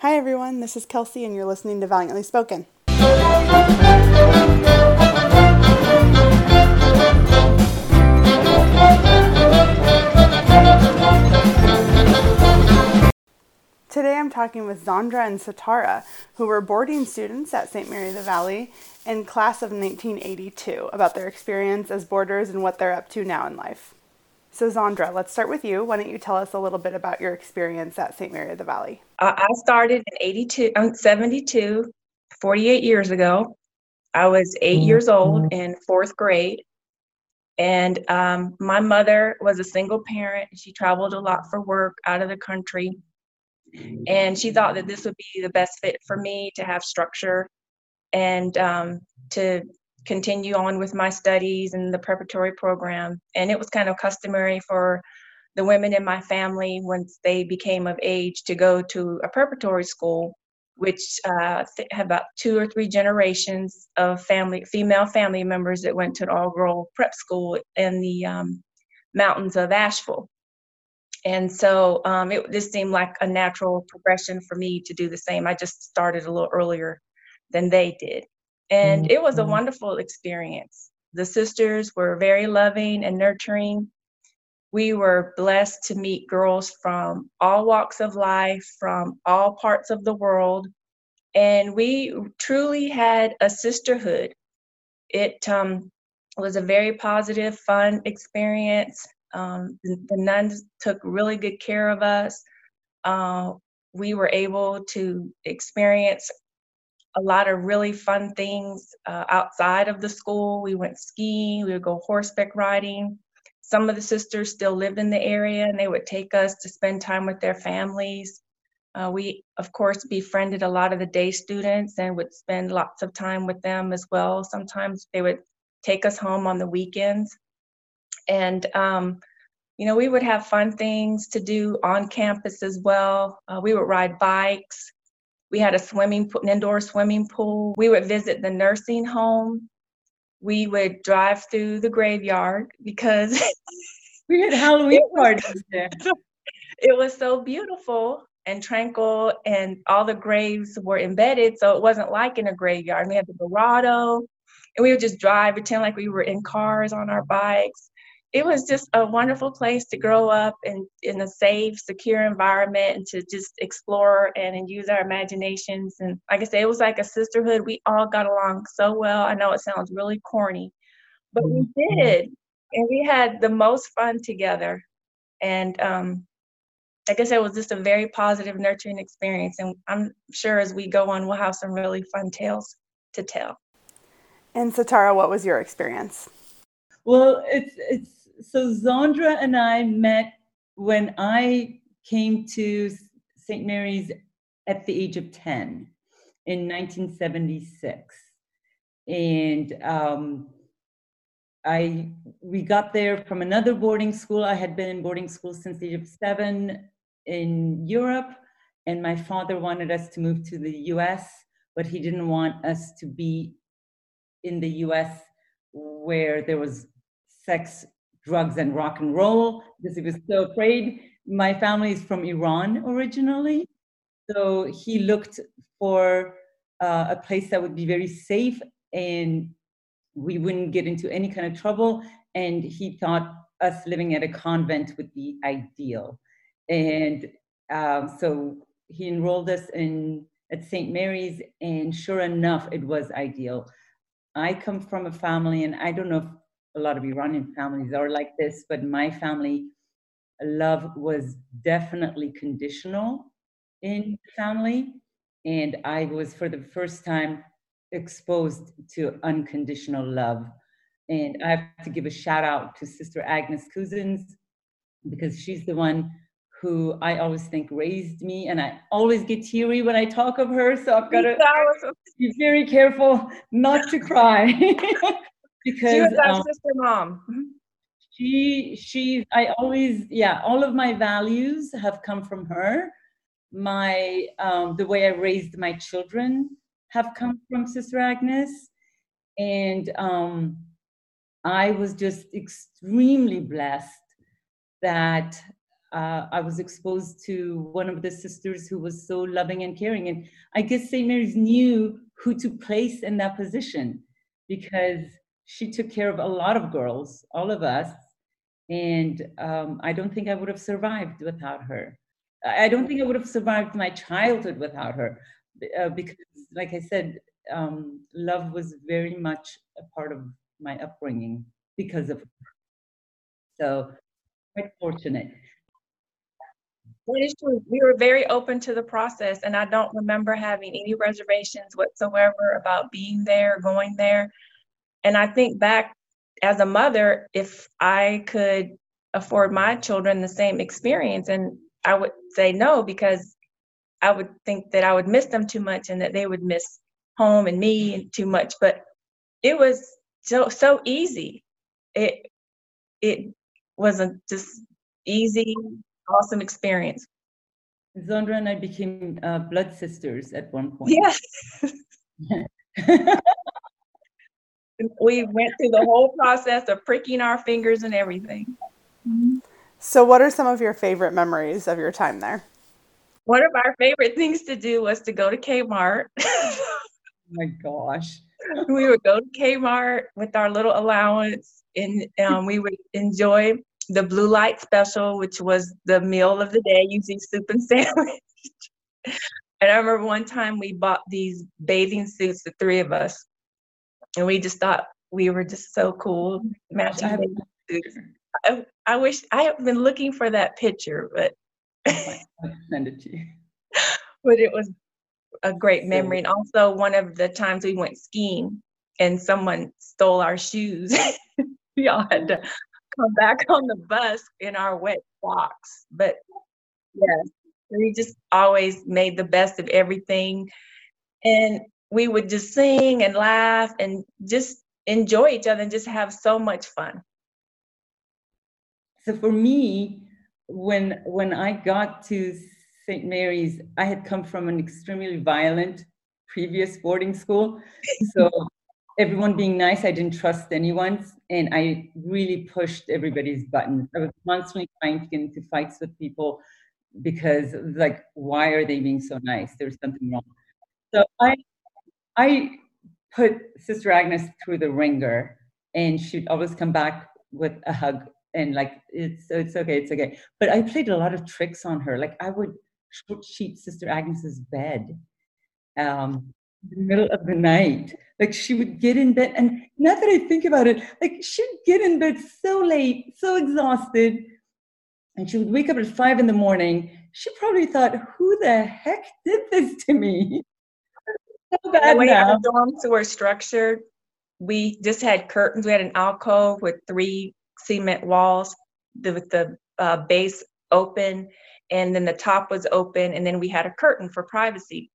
Hi, everyone. This is Kelsey, and you're listening to Valiantly Spoken. Today I'm talking with Zandra and Satara, who were boarding students at St. Mary the Valley in class of 1982, about their experience as boarders and what they're up to now in life. So, Zandra, let's start with you. Why don't you tell us a little bit about your experience at St. Mary of the Valley? Uh, I started in 82, um, 72, 48 years ago. I was 8 mm-hmm. years old in fourth grade. And um, my mother was a single parent. She traveled a lot for work out of the country. And she thought that this would be the best fit for me to have structure and um, to continue on with my studies and the preparatory program. And it was kind of customary for the women in my family, once they became of age, to go to a preparatory school, which uh, th- had about two or three generations of family, female family members that went to an all-girl prep school in the um, mountains of Asheville. And so um, it just seemed like a natural progression for me to do the same. I just started a little earlier than they did. And mm-hmm. it was a mm-hmm. wonderful experience. The sisters were very loving and nurturing. We were blessed to meet girls from all walks of life, from all parts of the world. And we truly had a sisterhood. It um, was a very positive, fun experience. Um, the, the, nuns took really good care of us. Uh, we were able to experience a lot of really fun things uh, outside of the school. We went skiing, we would go horseback riding. Some of the sisters still lived in the area and they would take us to spend time with their families. Uh, we, of course, befriended a lot of the day students and would spend lots of time with them as well. Sometimes they would take us home on the weekends. And, um, you know, we would have fun things to do on campus as well. Uh, we would ride bikes. We had a swimming pool, an indoor swimming pool. We would visit the nursing home. We would drive through the graveyard because we had Halloween parties there. It was so beautiful and tranquil, and all the graves were embedded, so it wasn't like in a graveyard. We had the Dorado, and we would just drive, pretend like we were in cars on our bikes it was just a wonderful place to grow up in, in a safe, secure environment and to just explore and, and use our imaginations. And like I said, it was like a sisterhood. We all got along so well. I know it sounds really corny, but we mm-hmm. did. And we had the most fun together. And um, like I said, it was just a very positive, nurturing experience. And I'm sure as we go on, we'll have some really fun tales to tell. And Satara, what was your experience? Well, it's it's so Zandra and I met when I came to St. Mary's at the age of 10 in 1976. And um, I we got there from another boarding school. I had been in boarding school since the age of seven in Europe, and my father wanted us to move to the US, but he didn't want us to be in the US where there was sex drugs and rock and roll because he was so afraid. My family is from Iran originally. So he looked for uh, a place that would be very safe and we wouldn't get into any kind of trouble. And he thought us living at a convent would be ideal. And um, so he enrolled us in at St. Mary's, and sure enough, it was ideal. I come from a family, and I don't know a lot of Iranian families are like this, but my family love was definitely conditional in family. And I was for the first time exposed to unconditional love. And I have to give a shout out to Sister Agnes Cousins because she's the one who I always think raised me, and I always get teary when I talk of her. So I've got to be very careful not to cry. because she was our um, sister mom. Mm-hmm. She she I always yeah all of my values have come from her. My um, the way I raised my children have come from Sister Agnes, and um, I was just extremely blessed that uh, I was exposed to one of the sisters who was so loving and caring. And I guess St. Mary's knew who to place in that position because she took care of a lot of girls, all of us. And um, I don't think I would have survived without her. I don't think I would have survived my childhood without her uh, because, like I said, um, love was very much a part of my upbringing because of her. So, quite fortunate. That is true. We were very open to the process, and I don't remember having any reservations whatsoever about being there, going there. And I think back as a mother, if I could afford my children the same experience, and I would say no because I would think that I would miss them too much and that they would miss home and me too much. But it was so so easy. It it was a just easy awesome experience. Zandra and I became uh, blood sisters at one point. Yes. we went through the whole process of pricking our fingers and everything. So, what are some of your favorite memories of your time there? One of our favorite things to do was to go to Kmart. oh my gosh. we would go to Kmart with our little allowance and um, we would enjoy the blue light special, which was the meal of the day using soup and sandwich. and I remember one time we bought these bathing suits, the three of us, and we just thought we were just so cool matching. I, I wish I have been looking for that picture, but send it to you. But it was a great memory, and also one of the times we went skiing and someone stole our shoes. we all had to come back on the bus in our wet socks. But yes, we just always made the best of everything. And we would just sing and laugh and just enjoy each other and just have so much fun. So for me, when when I got to St. Mary's, I had come from an extremely violent previous boarding school. So everyone being nice. I didn't trust anyone, and I really pushed everybody's buttons. I was constantly trying to get into fights with people because, like, why are they being so nice? There's something wrong. So I, I put Sister Agnes through the wringer, and she'd always come back with a hug and like it's it's okay, it's okay. But I played a lot of tricks on her. Like I would short sheet Sister Agnes's bed. Um, in the middle of the night. Like she would get in bed, and now that I think about it, like she'd get in bed so late, so exhausted, and she would wake up at five in the morning. She probably thought, "Who the heck did this to me?" so bad the way now. our dorms were structured, we just had curtains. We had an alcove with three cement walls, with the uh, base open, and then the top was open, and then we had a curtain for privacy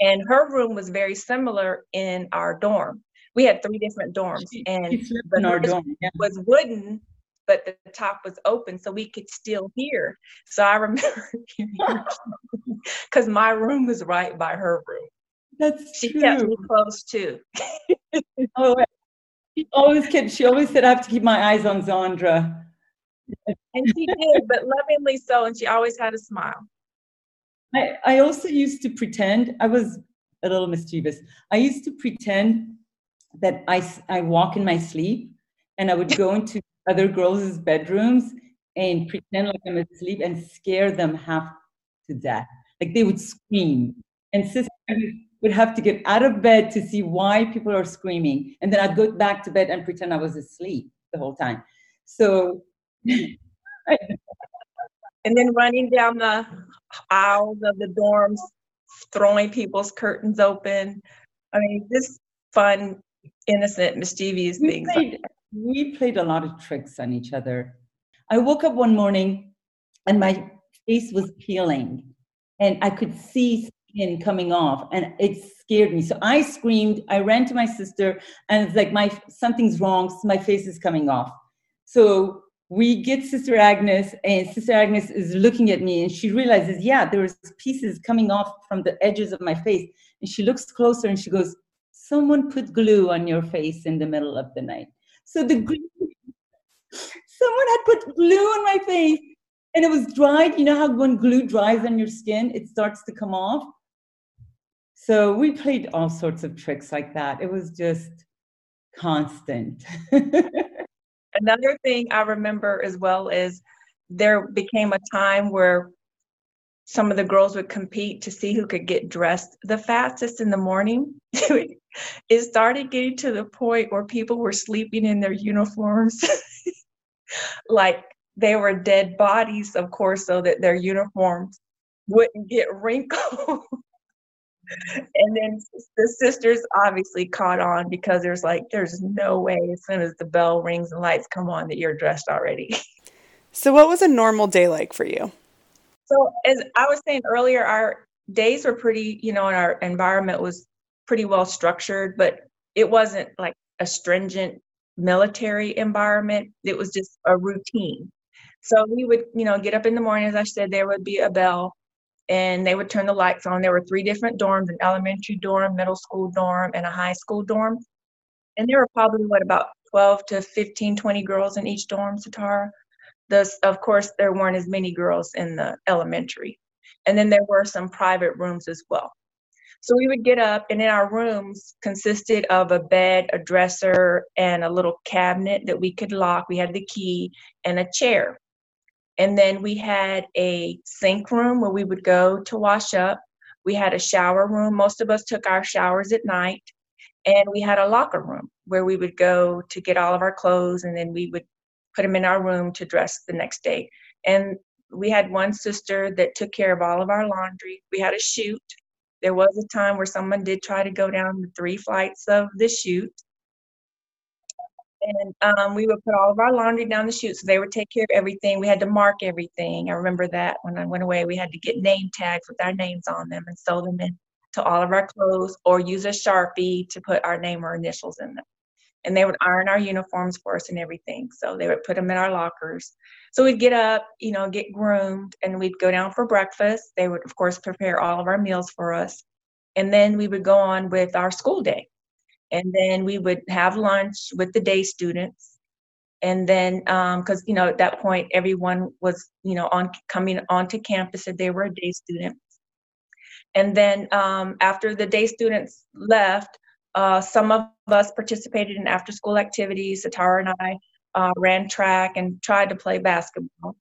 and her room was very similar in our dorm. We had three different dorms, and the our dorm yeah. was wooden, but the top was open, so we could still hear. So I remember because my room was right by her room. That's she true. kept me close too. oh, she always kept. She always said, "I have to keep my eyes on Zandra." and she did, but lovingly so, and she always had a smile. I, I also used to pretend, I was a little mischievous. I used to pretend that I, I walk in my sleep and I would go into other girls' bedrooms and pretend like I'm asleep and scare them half to death. Like they would scream. And sister would have to get out of bed to see why people are screaming. And then I'd go back to bed and pretend I was asleep the whole time. So and then running down the aisles of the dorms, throwing people's curtains open. I mean, just fun, innocent, mischievous we things. Played, we played a lot of tricks on each other. I woke up one morning and my face was peeling and I could see skin coming off and it scared me. So I screamed, I ran to my sister and it's like my something's wrong, my face is coming off. So we get Sister Agnes, and Sister Agnes is looking at me, and she realizes, yeah, there's pieces coming off from the edges of my face. And she looks closer and she goes, Someone put glue on your face in the middle of the night. So the glue, someone had put glue on my face, and it was dried. You know how when glue dries on your skin, it starts to come off. So we played all sorts of tricks like that. It was just constant. Another thing I remember as well is there became a time where some of the girls would compete to see who could get dressed the fastest in the morning. it started getting to the point where people were sleeping in their uniforms like they were dead bodies, of course, so that their uniforms wouldn't get wrinkled. And then the sisters obviously caught on because there's like there's no way as soon as the bell rings and lights come on that you're dressed already. So what was a normal day like for you? So as I was saying earlier, our days were pretty, you know, and our environment was pretty well structured, but it wasn't like a stringent military environment. It was just a routine. So we would, you know, get up in the morning, as I said, there would be a bell and they would turn the lights on. There were three different dorms an elementary dorm, middle school dorm, and a high school dorm. And there were probably, what, about 12 to 15, 20 girls in each dorm, Satara. Thus, of course, there weren't as many girls in the elementary. And then there were some private rooms as well. So we would get up, and in our rooms consisted of a bed, a dresser, and a little cabinet that we could lock. We had the key and a chair. And then we had a sink room where we would go to wash up. We had a shower room. Most of us took our showers at night. And we had a locker room where we would go to get all of our clothes and then we would put them in our room to dress the next day. And we had one sister that took care of all of our laundry. We had a chute. There was a time where someone did try to go down the three flights of the chute and um, we would put all of our laundry down the chute so they would take care of everything. We had to mark everything. I remember that when i went away we had to get name tags with our names on them and sew them in to all of our clothes or use a sharpie to put our name or initials in them. And they would iron our uniforms for us and everything so they would put them in our lockers. So we'd get up you know get groomed and we'd go down for breakfast. They would of course prepare all of our meals for us. And then we would go on with our school day and then we would have lunch with the day students. And then because um, you know at that point everyone was you know on coming onto campus and they were a day student. And then um, after the day students left uh, some of us participated in after school activities. Satara and i uh, ran track and tried to play basketball.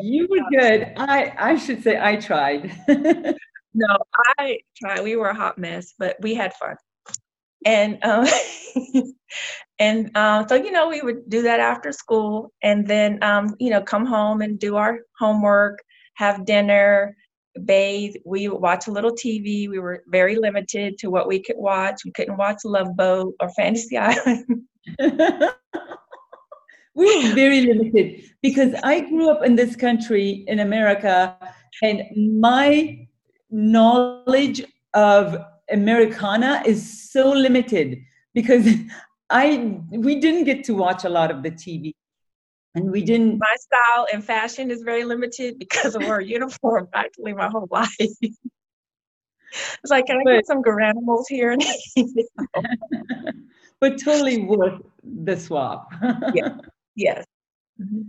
You were good. I i should say i tried. No i tried. We were a hot mess but we had fun and um, and uh, so you know we would do that after school and then um, you know come home and do our homework have dinner bathe. We would watch a little tv we were very limited to what we could watch. We couldn't watch love boat or fantasy island. We were very limited because i grew up in this country in america and my knowledge of Americana is so limited because I we didn't get to watch a lot of the TV. And we didn't my style and fashion is very limited because I wore a uniform practically my whole life. it's like, can I but, get some Garanimals here? but totally worth the swap. yeah. Yes. Mm-hmm.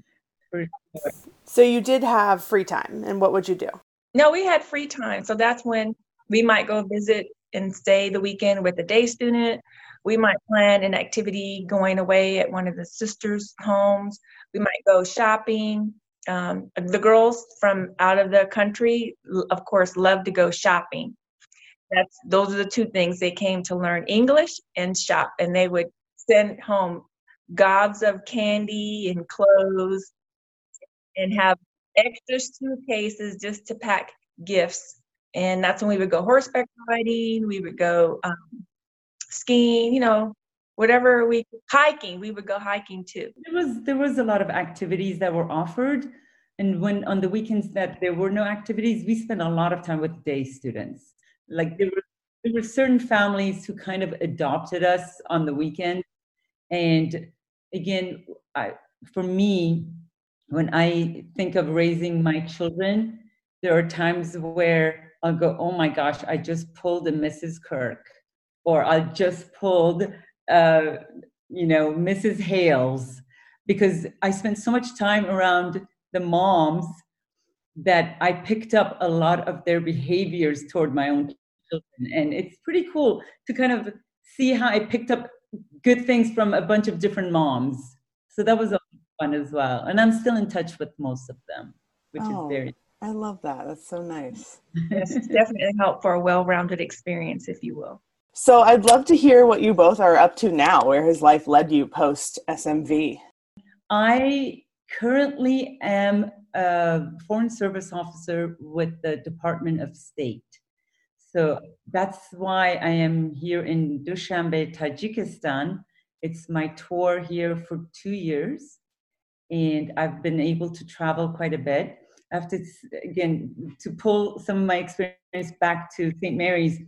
So you did have free time, and what would you do? No, we had free time. So that's when we might go visit and stay the weekend with a day student. We might plan an activity going away at one of the sisters' homes. We might go shopping. Um, the girls from out of the country, of course, love to go shopping. That's those are the two things they came to learn English and shop, and they would send home gobs of candy and clothes, and have extra suitcases just to pack gifts and that's when we would go horseback riding we would go um, skiing you know whatever we hiking we would go hiking too. There was there was a lot of activities that were offered. And when on the weekends that there were no activities we spent a lot of time with day students. Like there were there were certain families who kind of adopted us on the weekend. And again I, for me when i think of raising my children there are times where I'll go, oh my gosh, I just pulled a Mrs. Kirk, or I just pulled, uh, you know, Mrs. Hales, because I spent so much time around the moms that I picked up a lot of their behaviors toward my own children. And it's pretty cool to kind of see how I picked up good things from a bunch of different moms. So that was fun as well. And I'm still in touch with most of them, which oh, is very. I love that. That's so nice. yes, it's definitely help for a well-rounded experience, if you will. So I'd love to hear what you both are up to now. Where has life led you post SMV? I currently am a foreign service officer with the Department of State. So that's why I am here in Dushanbe, Tajikistan. It's my tour here for two years, and I've been able to travel quite a bit. I have to, again, to pull some of my experience back to St. Mary's.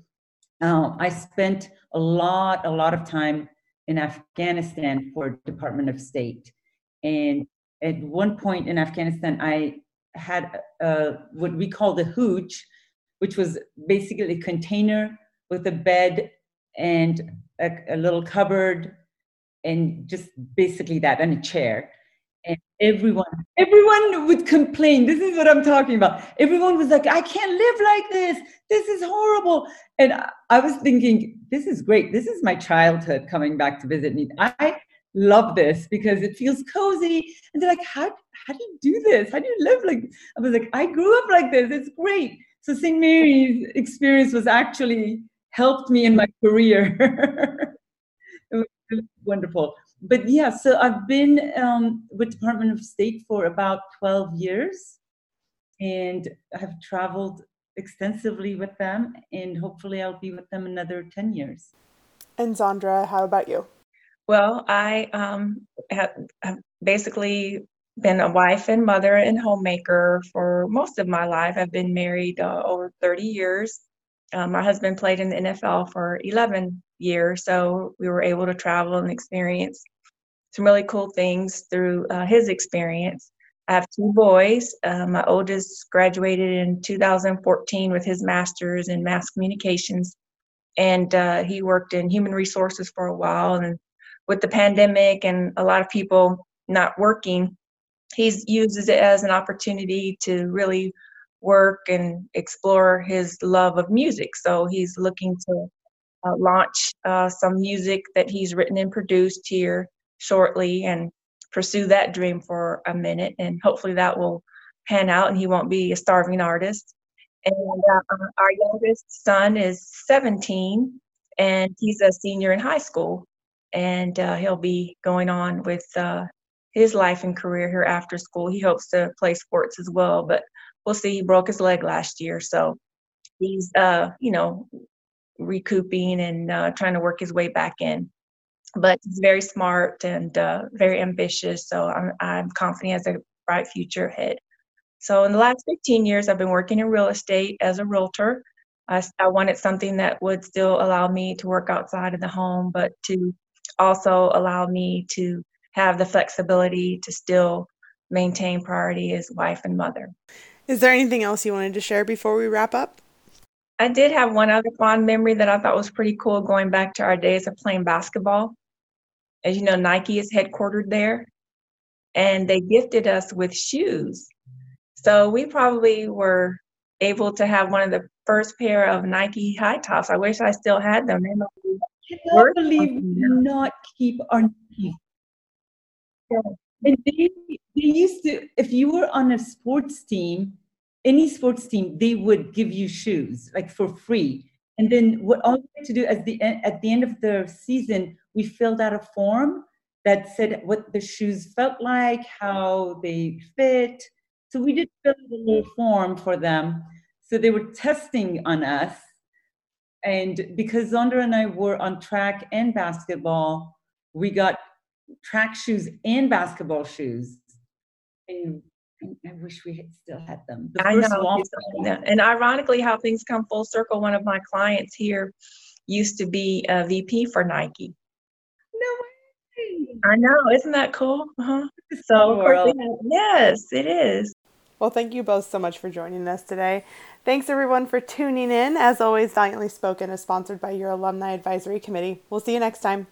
Uh, I spent a lot, a lot of time in Afghanistan for Department of State. And at one point in Afghanistan, I had uh, what we call the hooch, which was basically a container with a bed and a, a little cupboard and just basically that and a chair and everyone everyone would complain. This is what i'm talking about. Everyone was like i can't live like this. This is horrible. And i was thinking this is great. This is my childhood coming back to visit me. I love this because it feels cozy. And they're like how, how do you do this? How do you live like i was like i grew up like this. It's great. So St. Mary's experience was actually helped me in my career. it was wonderful. But yeah, so I've been um, with Department of State for about 12 years and I've traveled extensively with them and hopefully I'll be with them another 10 years. And Zandra, how about you? Well, I um, have, have basically been a wife and mother and homemaker for most of my life. I've been married uh, over 30 years. Um, my husband played in the NFL for 11 years, so we were able to travel and experience some really cool things through uh, his experience. I have two boys. Uh, my oldest graduated in 2014 with his master's in mass communications, and uh, he worked in human resources for a while. And with the pandemic and a lot of people not working, he uses it as an opportunity to really work and explore his love of music. So he's looking to uh, launch uh, some music that he's written and produced here shortly and pursue that dream for a minute. And hopefully that will pan out and he won't be a starving artist. And uh, our youngest son is 17 and he's a senior in high school. And uh, he'll be going on with uh, his life and career here after school. He hopes to play sports as well, but we'll see. He broke his leg last year, so he's uh, you know recouping and uh, trying to work his way back in. But he's very smart and uh, very ambitious, so I'm I'm confident he has a bright future ahead. So in the last 15 years, I've been working in real estate as a realtor. I, I wanted something that would still allow me to work outside of the home, but to also allow me to have the flexibility to still maintain priority as wife and mother. Is there anything else you wanted to share before we wrap up? I did have one other fond memory that I thought was pretty cool going back to our days of playing basketball. As you know, Nike is headquartered there, and they gifted us with shoes. So we probably were able to have one of the first pair of Nike high tops. I wish I still had them. I cannot believe not keep our Nike and they, they used to, if you were on a sports team, any sports team, they would give you shoes like for free. And then what all we had to do at the end, at the end of the season, we filled out a form that said what the shoes felt like, how they fit. So we did fill out a little form for them. So they were testing on us. And because Zandra and I were on track and basketball, we got track shoes and basketball shoes. And I wish we had still had them. The I know. And ironically, how things come full circle, one of my clients here used to be a VP for Nike. I know. Isn't that cool? Uh-huh. So, yes, it is. Well, thank you both so much for joining us today. Thanks everyone for tuning in. As always, Valiantly Spoken is sponsored by your Alumni Advisory Committee. We'll see you next time.